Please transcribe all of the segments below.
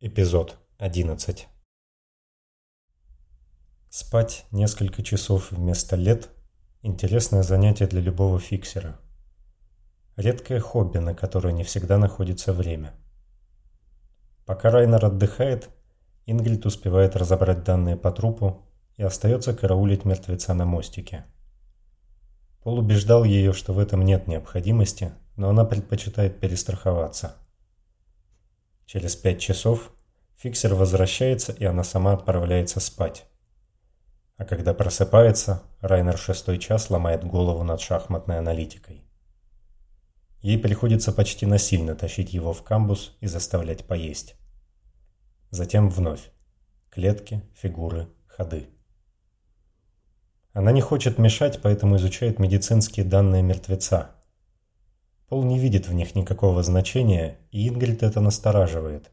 Эпизод 11 Спать несколько часов вместо лет – интересное занятие для любого фиксера. Редкое хобби, на которое не всегда находится время. Пока Райнер отдыхает, Ингрид успевает разобрать данные по трупу и остается караулить мертвеца на мостике. Пол убеждал ее, что в этом нет необходимости, но она предпочитает перестраховаться – Через пять часов фиксер возвращается, и она сама отправляется спать. А когда просыпается, Райнер шестой час ломает голову над шахматной аналитикой. Ей приходится почти насильно тащить его в камбус и заставлять поесть. Затем вновь. Клетки, фигуры, ходы. Она не хочет мешать, поэтому изучает медицинские данные мертвеца – Пол не видит в них никакого значения, и Ингрид это настораживает.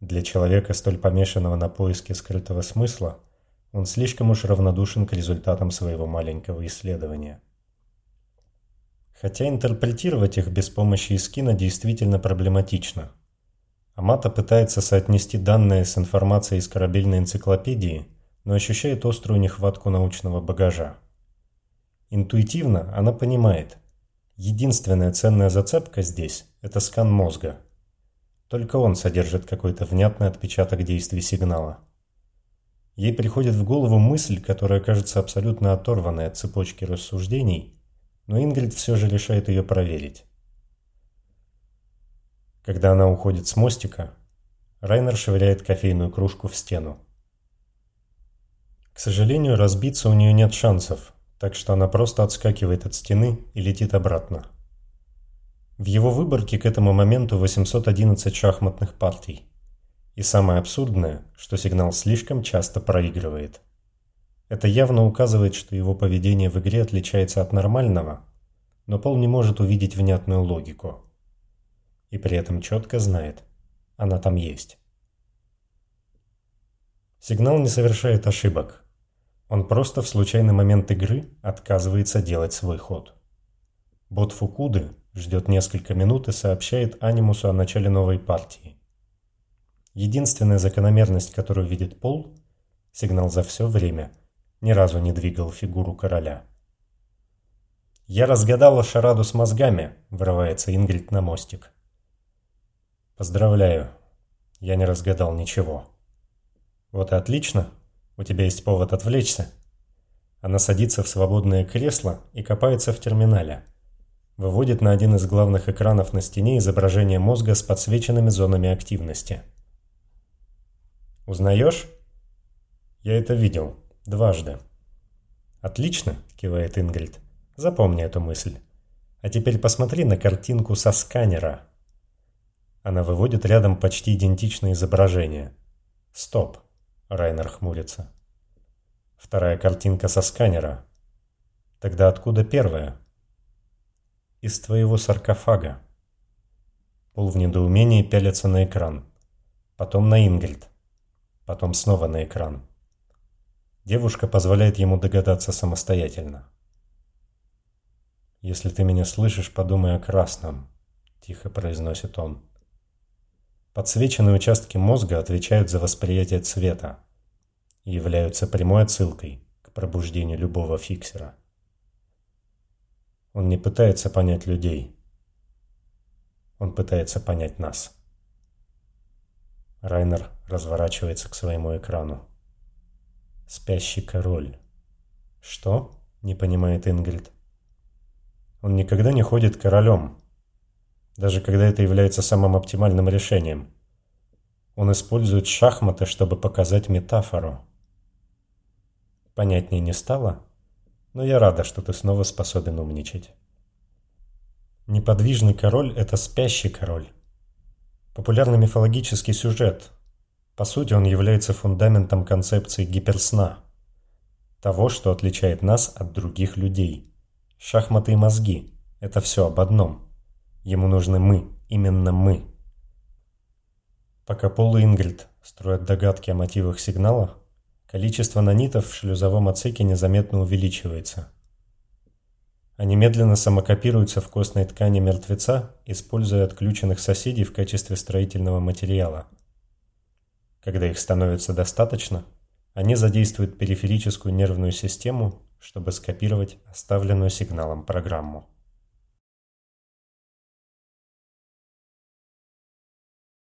Для человека, столь помешанного на поиске скрытого смысла, он слишком уж равнодушен к результатам своего маленького исследования. Хотя интерпретировать их без помощи Искина действительно проблематично. Амата пытается соотнести данные с информацией из корабельной энциклопедии, но ощущает острую нехватку научного багажа. Интуитивно она понимает – Единственная ценная зацепка здесь – это скан мозга. Только он содержит какой-то внятный отпечаток действий сигнала. Ей приходит в голову мысль, которая кажется абсолютно оторванной от цепочки рассуждений, но Ингрид все же решает ее проверить. Когда она уходит с мостика, Райнер швыряет кофейную кружку в стену. К сожалению, разбиться у нее нет шансов, так что она просто отскакивает от стены и летит обратно. В его выборке к этому моменту 811 шахматных партий. И самое абсурдное, что сигнал слишком часто проигрывает. Это явно указывает, что его поведение в игре отличается от нормального, но Пол не может увидеть внятную логику. И при этом четко знает, она там есть. Сигнал не совершает ошибок – он просто в случайный момент игры отказывается делать свой ход. Бот Фукуды ждет несколько минут и сообщает анимусу о начале новой партии. Единственная закономерность, которую видит Пол, сигнал за все время, ни разу не двигал фигуру короля. «Я разгадала шараду с мозгами», — врывается Ингрид на мостик. «Поздравляю, я не разгадал ничего». «Вот и отлично», у тебя есть повод отвлечься. Она садится в свободное кресло и копается в терминале. Выводит на один из главных экранов на стене изображение мозга с подсвеченными зонами активности. «Узнаешь?» «Я это видел. Дважды». «Отлично», – кивает Ингрид. «Запомни эту мысль. А теперь посмотри на картинку со сканера». Она выводит рядом почти идентичное изображение. «Стоп. Райнер хмурится. Вторая картинка со сканера. Тогда откуда первая? Из твоего саркофага. Пол в недоумении пялится на экран. Потом на Ингрид. Потом снова на экран. Девушка позволяет ему догадаться самостоятельно. «Если ты меня слышишь, подумай о красном», – тихо произносит он. Подсвеченные участки мозга отвечают за восприятие цвета являются прямой отсылкой к пробуждению любого фиксера. Он не пытается понять людей. Он пытается понять нас. Райнер разворачивается к своему экрану. Спящий король. Что? Не понимает Ингрид. Он никогда не ходит королем, даже когда это является самым оптимальным решением. Он использует шахматы, чтобы показать метафору. Понятнее не стало, но я рада, что ты снова способен умничать. Неподвижный король – это спящий король. Популярный мифологический сюжет. По сути, он является фундаментом концепции гиперсна. Того, что отличает нас от других людей. Шахматы и мозги – это все об одном – Ему нужны мы, именно мы. Пока Пол и Ингрид строят догадки о мотивах сигнала, количество нанитов в шлюзовом отсеке незаметно увеличивается. Они медленно самокопируются в костной ткани мертвеца, используя отключенных соседей в качестве строительного материала. Когда их становится достаточно, они задействуют периферическую нервную систему, чтобы скопировать оставленную сигналом программу.